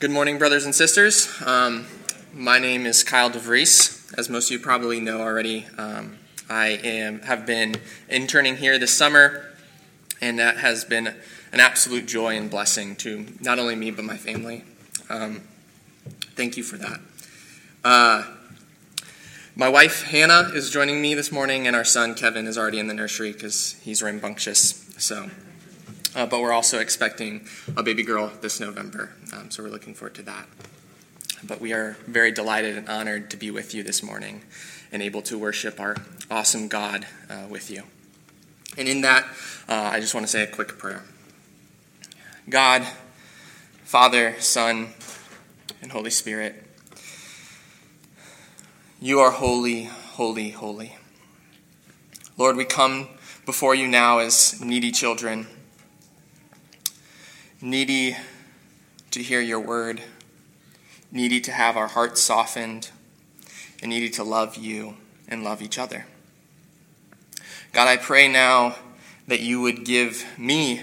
Good morning, brothers and sisters. Um, my name is Kyle DeVries. As most of you probably know already, um, I am, have been interning here this summer, and that has been an absolute joy and blessing to not only me but my family. Um, thank you for that. Uh, my wife Hannah is joining me this morning, and our son Kevin is already in the nursery because he's rambunctious. So uh, but we're also expecting a baby girl this November, um, so we're looking forward to that. But we are very delighted and honored to be with you this morning and able to worship our awesome God uh, with you. And in that, uh, I just want to say a quick prayer. God, Father, Son, and Holy Spirit, you are holy, holy, holy. Lord, we come before you now as needy children needy to hear your word, needy to have our hearts softened, and needy to love you and love each other. God, I pray now that you would give me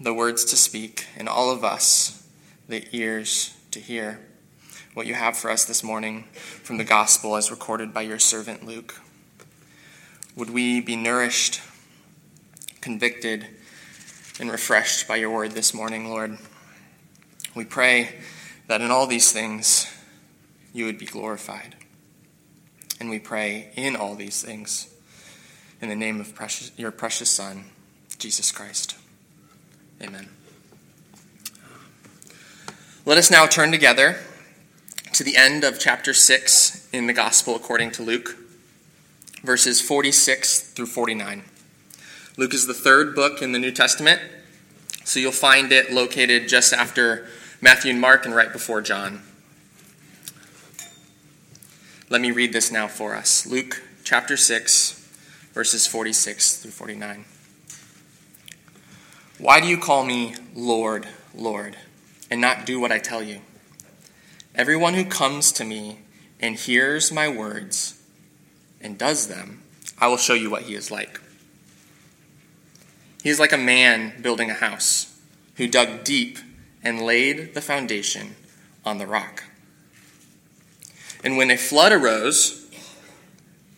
the words to speak and all of us the ears to hear what you have for us this morning from the gospel as recorded by your servant Luke. Would we be nourished, convicted, and refreshed by your word this morning, Lord. We pray that in all these things you would be glorified. And we pray in all these things in the name of precious, your precious Son, Jesus Christ. Amen. Let us now turn together to the end of chapter 6 in the Gospel according to Luke, verses 46 through 49. Luke is the third book in the New Testament, so you'll find it located just after Matthew and Mark and right before John. Let me read this now for us Luke chapter 6, verses 46 through 49. Why do you call me Lord, Lord, and not do what I tell you? Everyone who comes to me and hears my words and does them, I will show you what he is like. He is like a man building a house who dug deep and laid the foundation on the rock. And when a flood arose,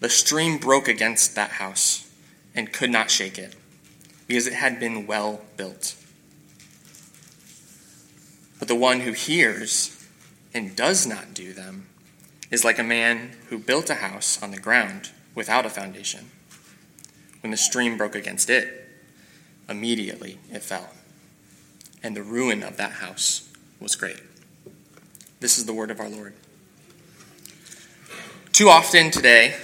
the stream broke against that house and could not shake it because it had been well built. But the one who hears and does not do them is like a man who built a house on the ground without a foundation. When the stream broke against it, Immediately it fell, and the ruin of that house was great. This is the word of our Lord. Too often today,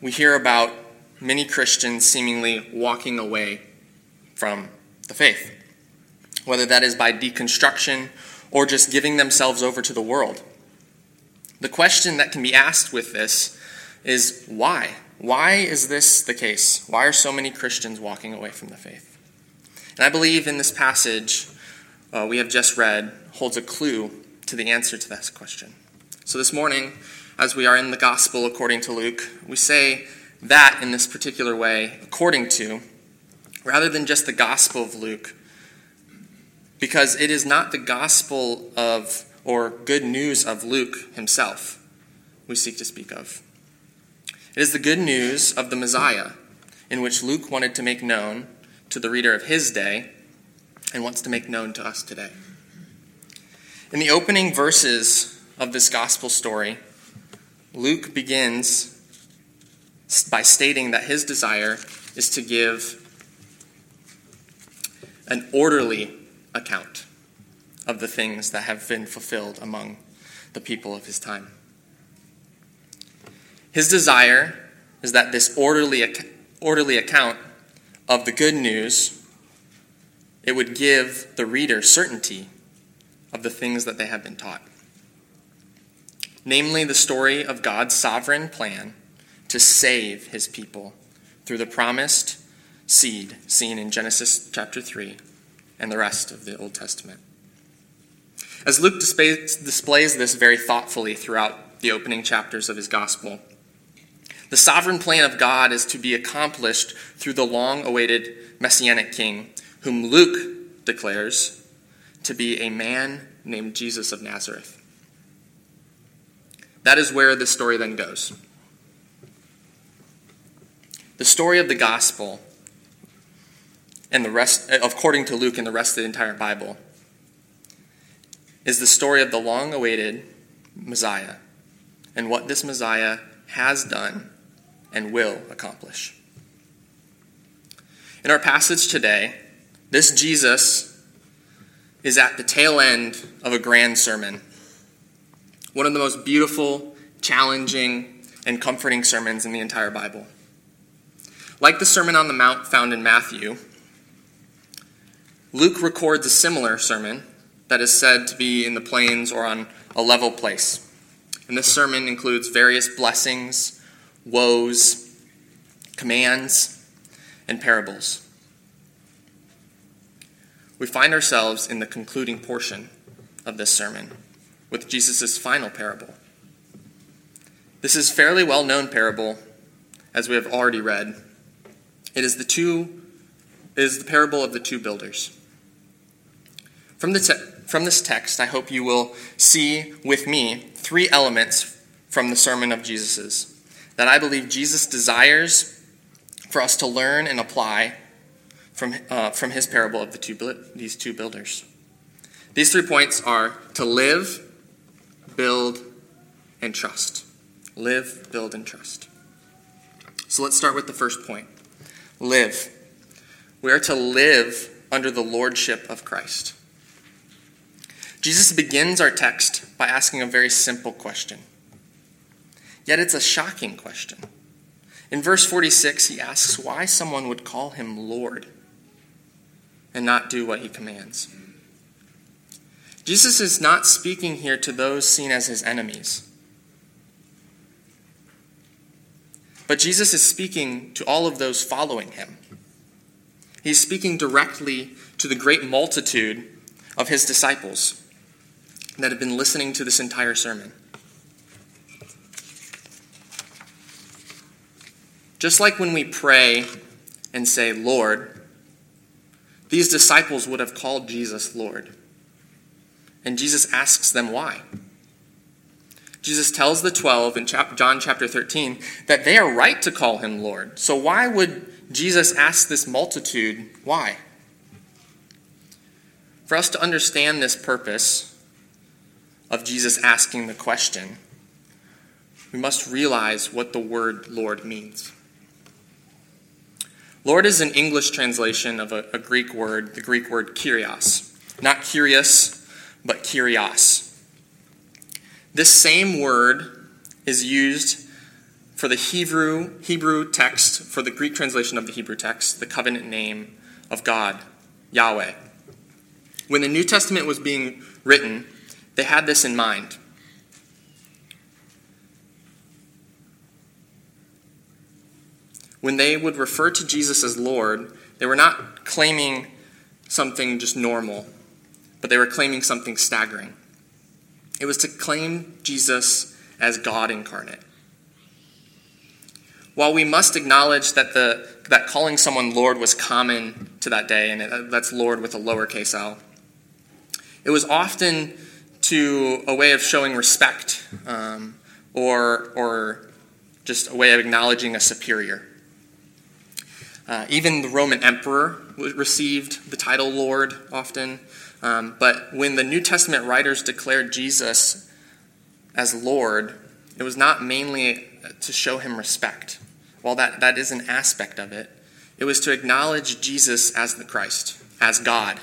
we hear about many Christians seemingly walking away from the faith, whether that is by deconstruction or just giving themselves over to the world. The question that can be asked with this is why? Why is this the case? Why are so many Christians walking away from the faith? And I believe in this passage uh, we have just read holds a clue to the answer to that question. So this morning, as we are in the gospel according to Luke, we say that in this particular way, according to, rather than just the gospel of Luke, because it is not the gospel of or good news of Luke himself we seek to speak of. It is the good news of the Messiah, in which Luke wanted to make known to the reader of his day and wants to make known to us today. In the opening verses of this gospel story, Luke begins by stating that his desire is to give an orderly account of the things that have been fulfilled among the people of his time. His desire is that this orderly, orderly account of the good news, it would give the reader certainty of the things that they have been taught. Namely, the story of God's sovereign plan to save his people through the promised seed seen in Genesis chapter 3 and the rest of the Old Testament. As Luke displays, displays this very thoughtfully throughout the opening chapters of his gospel, the sovereign plan of God is to be accomplished through the long awaited messianic king, whom Luke declares to be a man named Jesus of Nazareth. That is where the story then goes. The story of the gospel and the rest according to Luke and the rest of the entire Bible is the story of the long-awaited Messiah and what this Messiah has done and will accomplish. In our passage today, this Jesus is at the tail end of a grand sermon. One of the most beautiful, challenging, and comforting sermons in the entire Bible. Like the Sermon on the Mount found in Matthew, Luke records a similar sermon that is said to be in the plains or on a level place. And this sermon includes various blessings, woes, commands, and parables. We find ourselves in the concluding portion of this sermon with Jesus' final parable. This is fairly well known parable, as we have already read. It is the two it is the parable of the two builders. From, the te- from this text, I hope you will see with me three elements from the sermon of Jesus's that I believe Jesus desires for us to learn and apply from, uh, from his parable of the two, these two builders. These three points are to live, build, and trust. Live, build, and trust. So let's start with the first point live. We are to live under the lordship of Christ. Jesus begins our text by asking a very simple question. Yet it's a shocking question. In verse 46, he asks why someone would call him Lord and not do what he commands. Jesus is not speaking here to those seen as his enemies. But Jesus is speaking to all of those following him. He's speaking directly to the great multitude of his disciples that have been listening to this entire sermon. Just like when we pray and say, Lord, these disciples would have called Jesus Lord. And Jesus asks them why. Jesus tells the 12 in John chapter 13 that they are right to call him Lord. So why would Jesus ask this multitude why? For us to understand this purpose of Jesus asking the question, we must realize what the word Lord means. Lord is an English translation of a, a Greek word, the Greek word kyrios. Not curious, but kyrios. This same word is used for the Hebrew, Hebrew text, for the Greek translation of the Hebrew text, the covenant name of God, Yahweh. When the New Testament was being written, they had this in mind. When they would refer to Jesus as Lord, they were not claiming something just normal, but they were claiming something staggering. It was to claim Jesus as God incarnate. While we must acknowledge that, the, that calling someone Lord was common to that day, and that's Lord with a lowercase l, it was often to a way of showing respect um, or, or just a way of acknowledging a superior. Uh, even the Roman emperor received the title Lord often. Um, but when the New Testament writers declared Jesus as Lord, it was not mainly to show him respect. While that, that is an aspect of it, it was to acknowledge Jesus as the Christ, as God.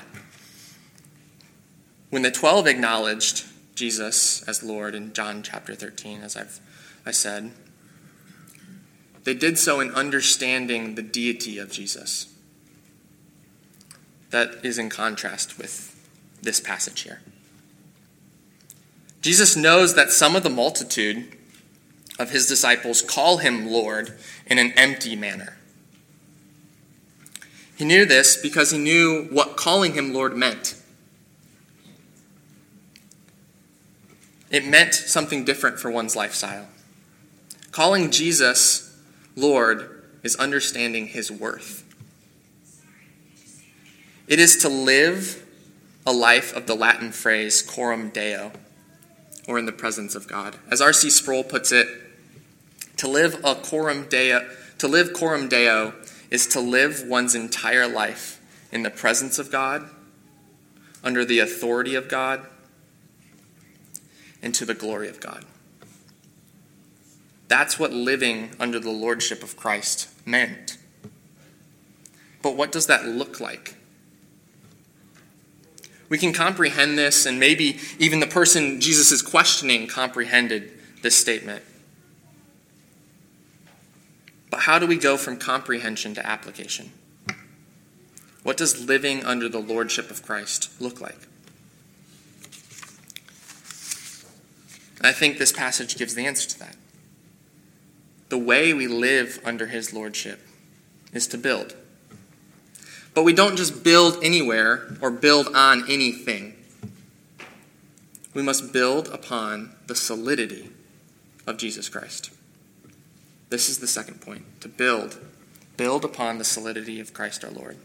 When the 12 acknowledged Jesus as Lord in John chapter 13, as I've I said, they did so in understanding the deity of Jesus. That is in contrast with this passage here. Jesus knows that some of the multitude of his disciples call him Lord in an empty manner. He knew this because he knew what calling him Lord meant. It meant something different for one's lifestyle. Calling Jesus Lord is understanding his worth. It is to live a life of the Latin phrase coram deo, or in the presence of God. As R.C. Sproul puts it, to live a coram deo, to live coram deo is to live one's entire life in the presence of God, under the authority of God, and to the glory of God. That's what living under the lordship of Christ meant. But what does that look like? We can comprehend this, and maybe even the person Jesus is questioning comprehended this statement. But how do we go from comprehension to application? What does living under the lordship of Christ look like? I think this passage gives the answer to that. The way we live under his lordship is to build. But we don't just build anywhere or build on anything. We must build upon the solidity of Jesus Christ. This is the second point to build. Build upon the solidity of Christ our Lord.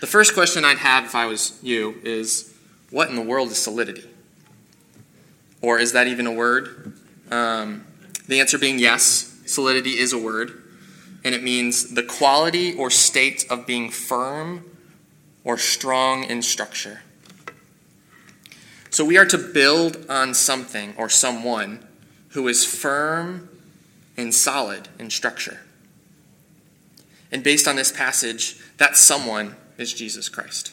The first question I'd have if I was you is what in the world is solidity? Or is that even a word? Um, the answer being yes, solidity is a word, and it means the quality or state of being firm or strong in structure. So we are to build on something or someone who is firm and solid in structure. And based on this passage, that someone is Jesus Christ.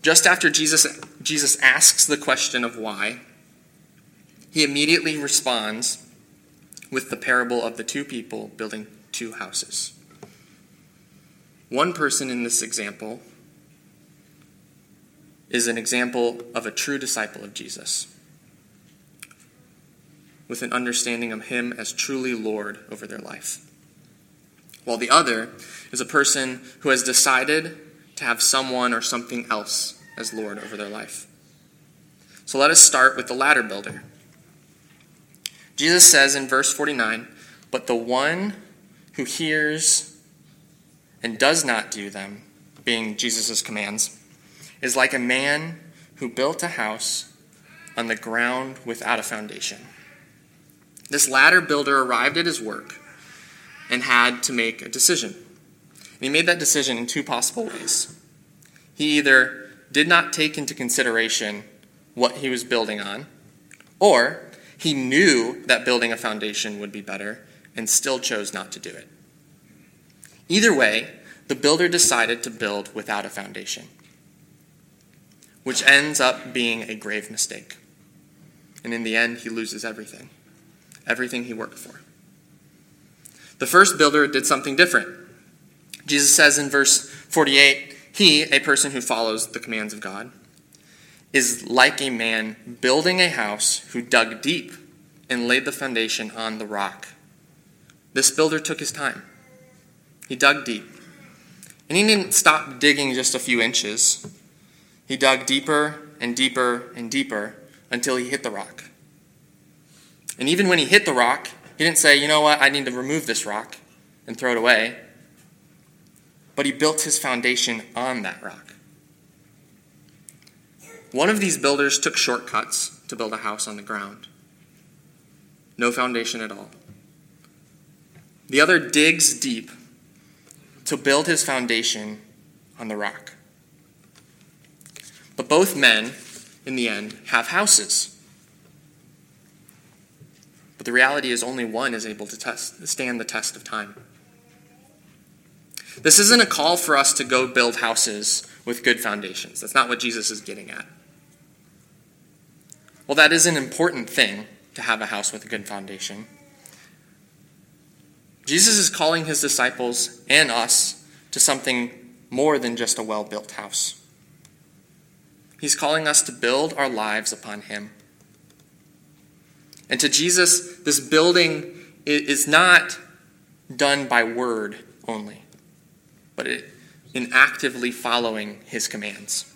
Just after Jesus, Jesus asks the question of why, he immediately responds with the parable of the two people building two houses. One person in this example is an example of a true disciple of Jesus, with an understanding of him as truly Lord over their life. While the other is a person who has decided to have someone or something else as Lord over their life. So let us start with the latter builder. Jesus says in verse 49 But the one who hears and does not do them, being Jesus' commands, is like a man who built a house on the ground without a foundation. This latter builder arrived at his work and had to make a decision. And he made that decision in two possible ways. He either did not take into consideration what he was building on, or he knew that building a foundation would be better and still chose not to do it. Either way, the builder decided to build without a foundation, which ends up being a grave mistake. And in the end, he loses everything everything he worked for. The first builder did something different. Jesus says in verse 48 He, a person who follows the commands of God, is like a man building a house who dug deep and laid the foundation on the rock. This builder took his time. He dug deep. And he didn't stop digging just a few inches. He dug deeper and deeper and deeper until he hit the rock. And even when he hit the rock, he didn't say, you know what, I need to remove this rock and throw it away. But he built his foundation on that rock. One of these builders took shortcuts to build a house on the ground. No foundation at all. The other digs deep to build his foundation on the rock. But both men, in the end, have houses. But the reality is, only one is able to test, stand the test of time. This isn't a call for us to go build houses with good foundations. That's not what Jesus is getting at. Well, that is an important thing to have a house with a good foundation. Jesus is calling his disciples and us to something more than just a well built house. He's calling us to build our lives upon him. And to Jesus, this building is not done by word only, but in actively following his commands.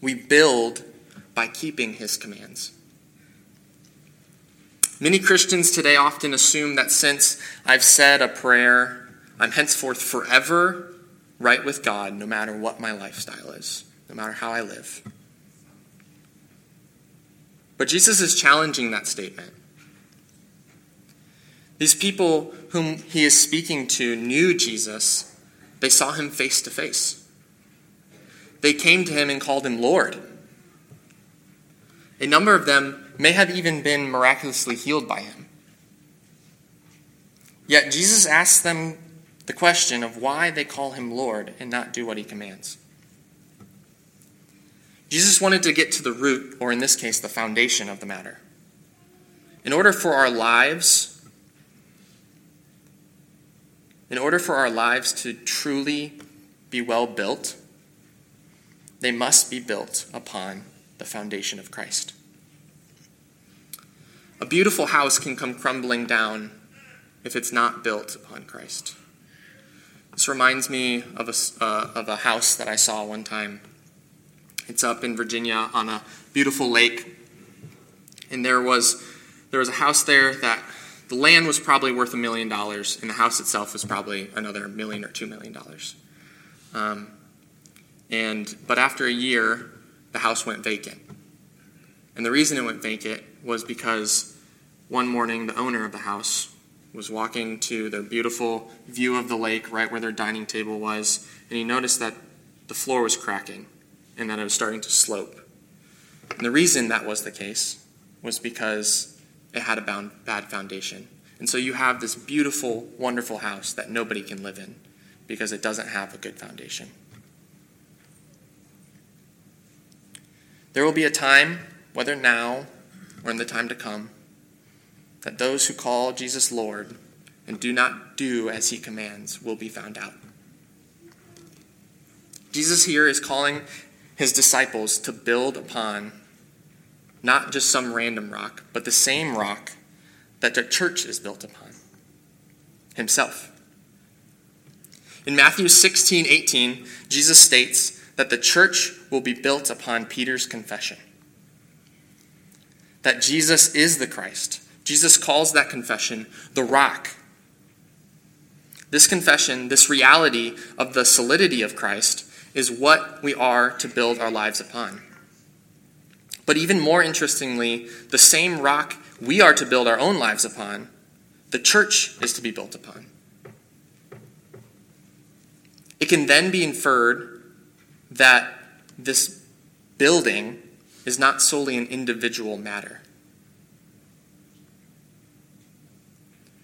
We build by keeping his commands. Many Christians today often assume that since I've said a prayer, I'm henceforth forever right with God no matter what my lifestyle is, no matter how I live. But Jesus is challenging that statement. These people whom he is speaking to knew Jesus, they saw him face to face. They came to him and called him Lord. A number of them may have even been miraculously healed by him. Yet Jesus asks them the question of why they call him Lord and not do what he commands. Jesus wanted to get to the root, or in this case, the foundation of the matter. In order for our lives, in order for our lives to truly be well built, they must be built upon the foundation of Christ. A beautiful house can come crumbling down if it's not built upon Christ. This reminds me of a, uh, of a house that I saw one time. It's up in Virginia on a beautiful lake. And there was, there was a house there that the land was probably worth a million dollars, and the house itself was probably another million or two million dollars. Um, and, but after a year, the house went vacant. And the reason it went vacant was because one morning the owner of the house was walking to their beautiful view of the lake right where their dining table was, and he noticed that the floor was cracking and that it was starting to slope. And the reason that was the case was because it had a bad foundation. And so you have this beautiful, wonderful house that nobody can live in because it doesn't have a good foundation. There will be a time, whether now or in the time to come, that those who call Jesus Lord and do not do as he commands will be found out. Jesus here is calling his disciples to build upon not just some random rock, but the same rock that the church is built upon himself. In Matthew 16 18, Jesus states that the church will be built upon Peter's confession that Jesus is the Christ, Jesus calls that confession the rock. This confession, this reality of the solidity of Christ, is what we are to build our lives upon. But even more interestingly, the same rock we are to build our own lives upon, the church is to be built upon. It can then be inferred that this building is not solely an individual matter.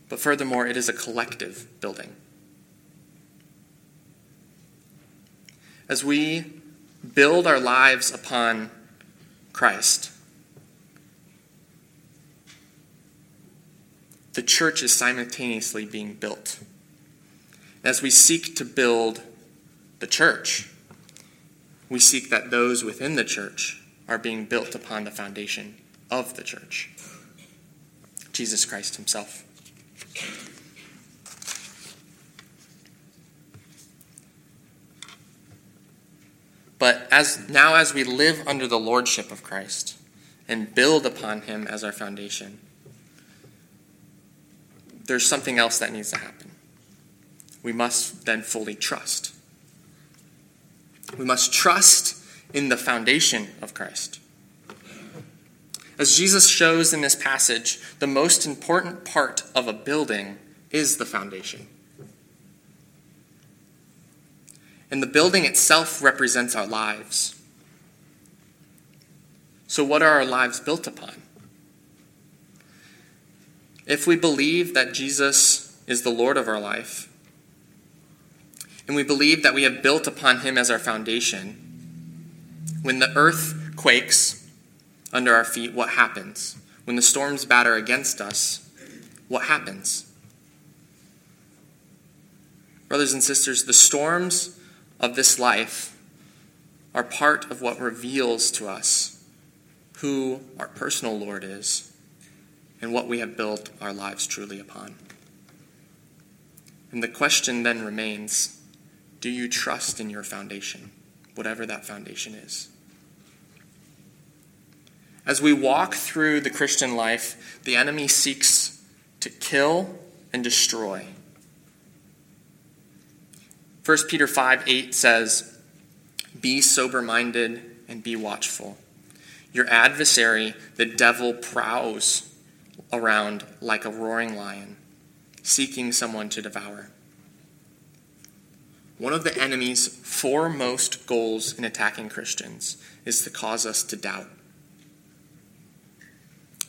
but furthermore, it is a collective building. As we build our lives upon Christ, the church is simultaneously being built. As we seek to build the church, we seek that those within the church are being built upon the foundation of the church Jesus Christ Himself. But as now as we live under the lordship of Christ and build upon him as our foundation, there's something else that needs to happen. We must then fully trust. We must trust in the foundation of Christ. As Jesus shows in this passage, the most important part of a building is the foundation. And the building itself represents our lives. So, what are our lives built upon? If we believe that Jesus is the Lord of our life, and we believe that we have built upon him as our foundation, when the earth quakes, under our feet, what happens? When the storms batter against us, what happens? Brothers and sisters, the storms of this life are part of what reveals to us who our personal Lord is and what we have built our lives truly upon. And the question then remains do you trust in your foundation, whatever that foundation is? As we walk through the Christian life, the enemy seeks to kill and destroy. 1 Peter 5 8 says, Be sober minded and be watchful. Your adversary, the devil, prowls around like a roaring lion, seeking someone to devour. One of the enemy's foremost goals in attacking Christians is to cause us to doubt.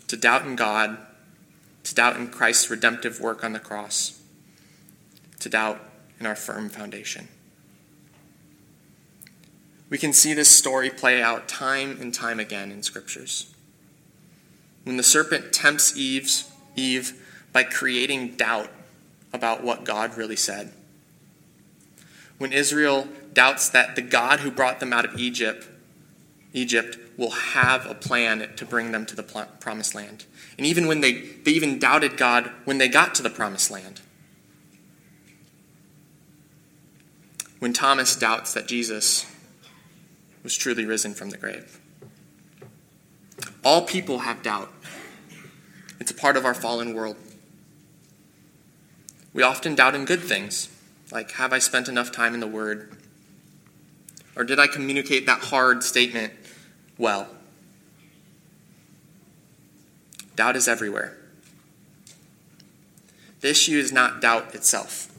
To doubt in God, to doubt in Christ's redemptive work on the cross, to doubt in our firm foundation. We can see this story play out time and time again in scriptures. When the serpent tempts Eve's, Eve by creating doubt about what God really said. When Israel doubts that the God who brought them out of Egypt, Egypt will have a plan to bring them to the promised land. And even when they, they even doubted God when they got to the promised land. When Thomas doubts that Jesus was truly risen from the grave. All people have doubt. It's a part of our fallen world. We often doubt in good things, like, have I spent enough time in the Word? Or did I communicate that hard statement well? Doubt is everywhere. The issue is not doubt itself,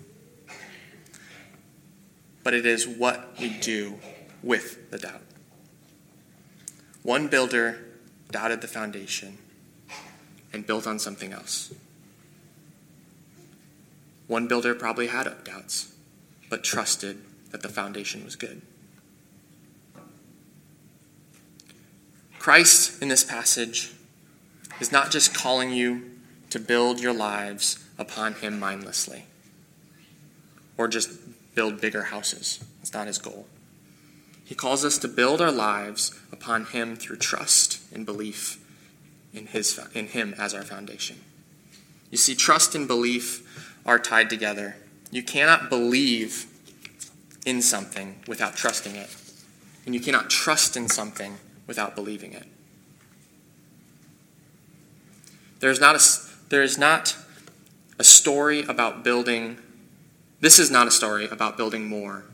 but it is what we do with the doubt. One builder doubted the foundation and built on something else. One builder probably had doubts, but trusted that the foundation was good. Christ in this passage is not just calling you to build your lives upon Him mindlessly or just build bigger houses. It's not His goal. He calls us to build our lives upon Him through trust and belief in, his, in Him as our foundation. You see, trust and belief are tied together. You cannot believe in something without trusting it, and you cannot trust in something without believing it. There's not a, there is not a story about building, this is not a story about building more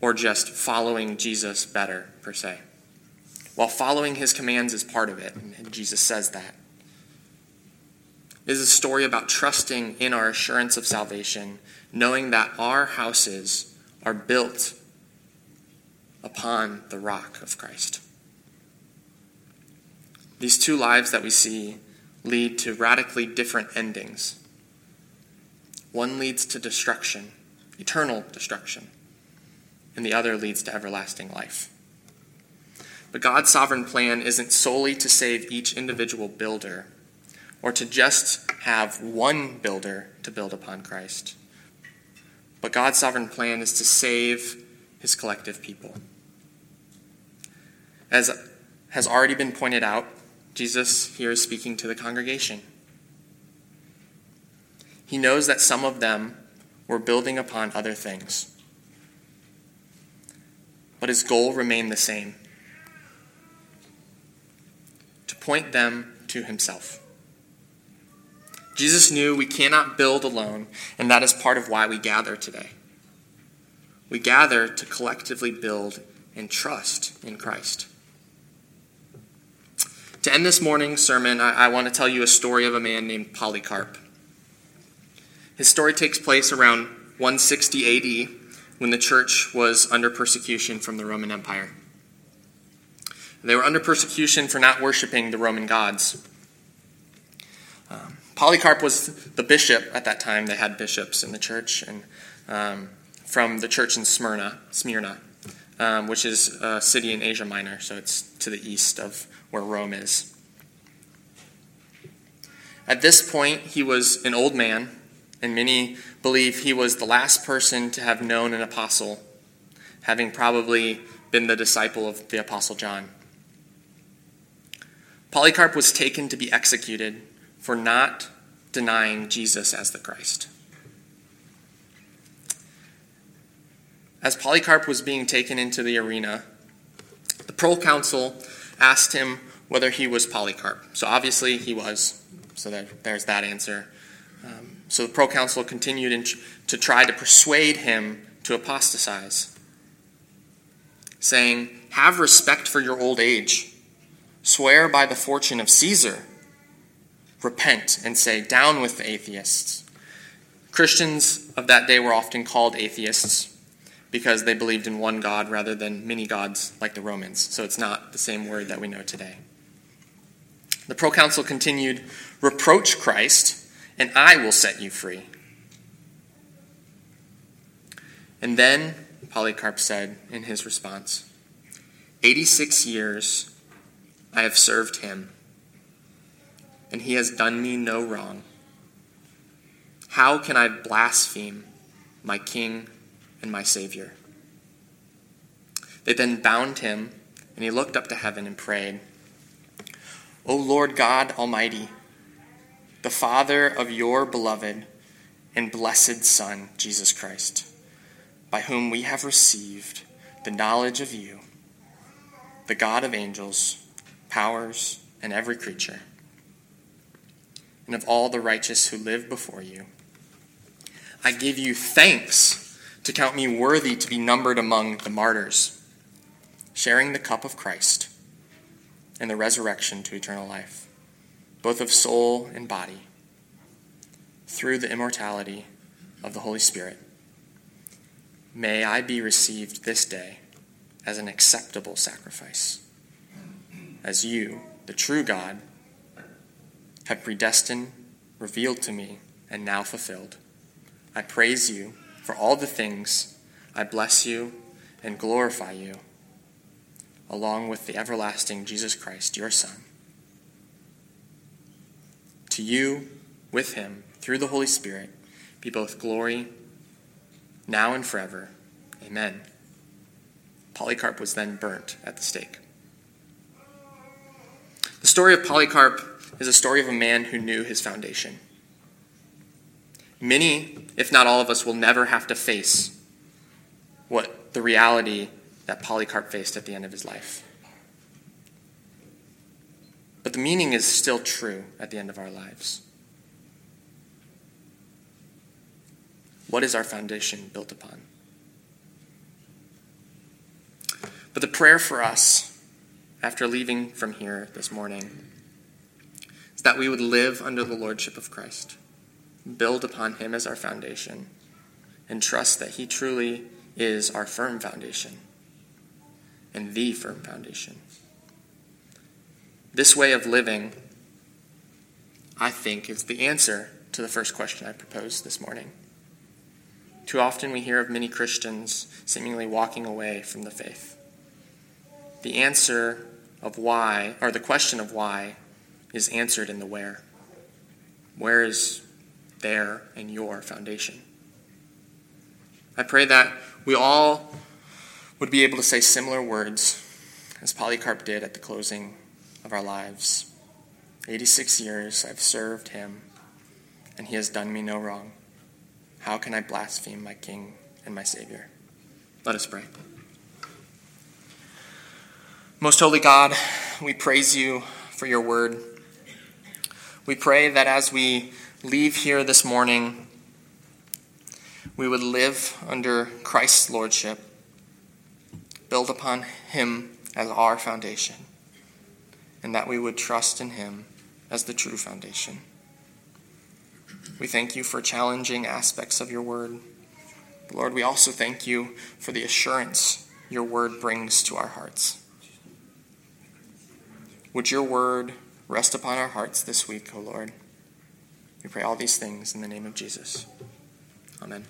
or just following Jesus better, per se. While following his commands is part of it, and Jesus says that. Is a story about trusting in our assurance of salvation, knowing that our houses are built upon the rock of Christ. These two lives that we see lead to radically different endings. One leads to destruction, eternal destruction and the other leads to everlasting life. But God's sovereign plan isn't solely to save each individual builder or to just have one builder to build upon Christ. But God's sovereign plan is to save his collective people. As has already been pointed out, Jesus here is speaking to the congregation. He knows that some of them were building upon other things but his goal remained the same to point them to himself. Jesus knew we cannot build alone, and that is part of why we gather today. We gather to collectively build and trust in Christ. To end this morning's sermon, I, I want to tell you a story of a man named Polycarp. His story takes place around 160 AD when the church was under persecution from the Roman Empire. They were under persecution for not worshiping the Roman gods. Um, Polycarp was the bishop at that time. They had bishops in the church, and um, from the church in Smyrna, Smyrna, um, which is a city in Asia Minor, so it's to the east of where Rome is. At this point, he was an old man and many believe he was the last person to have known an apostle, having probably been the disciple of the apostle John. Polycarp was taken to be executed for not denying Jesus as the Christ. As Polycarp was being taken into the arena, the proconsul asked him whether he was Polycarp. So obviously he was. So that, there's that answer. Um, so the proconsul continued to try to persuade him to apostatize, saying, Have respect for your old age, swear by the fortune of Caesar, repent and say, Down with the atheists. Christians of that day were often called atheists because they believed in one God rather than many gods like the Romans. So it's not the same word that we know today. The proconsul continued, Reproach Christ, and I will set you free. And then Polycarp said in his response, 86 years I have served him, and he has done me no wrong. How can I blaspheme my king and my Savior? They then bound him, and he looked up to heaven and prayed, O Lord God Almighty, the Father of your beloved and blessed Son, Jesus Christ by whom we have received the knowledge of you, the God of angels, powers, and every creature, and of all the righteous who live before you. I give you thanks to count me worthy to be numbered among the martyrs, sharing the cup of Christ and the resurrection to eternal life, both of soul and body, through the immortality of the Holy Spirit May I be received this day as an acceptable sacrifice, as you, the true God, have predestined, revealed to me, and now fulfilled. I praise you for all the things. I bless you and glorify you, along with the everlasting Jesus Christ, your Son. To you, with him, through the Holy Spirit, be both glory now and forever. Amen. Polycarp was then burnt at the stake. The story of Polycarp is a story of a man who knew his foundation. Many, if not all of us, will never have to face what the reality that Polycarp faced at the end of his life. But the meaning is still true at the end of our lives. What is our foundation built upon? But the prayer for us after leaving from here this morning is that we would live under the lordship of Christ, build upon him as our foundation, and trust that he truly is our firm foundation and the firm foundation. This way of living, I think, is the answer to the first question I proposed this morning. Too often we hear of many Christians seemingly walking away from the faith. The answer of why, or the question of why, is answered in the where. Where is there and your foundation? I pray that we all would be able to say similar words as Polycarp did at the closing of our lives. 86 years I've served him, and he has done me no wrong. How can I blaspheme my King and my Savior? Let us pray. Most holy God, we praise you for your word. We pray that as we leave here this morning, we would live under Christ's lordship, build upon him as our foundation, and that we would trust in him as the true foundation. We thank you for challenging aspects of your word. Lord, we also thank you for the assurance your word brings to our hearts. Would your word rest upon our hearts this week, O Lord? We pray all these things in the name of Jesus. Amen.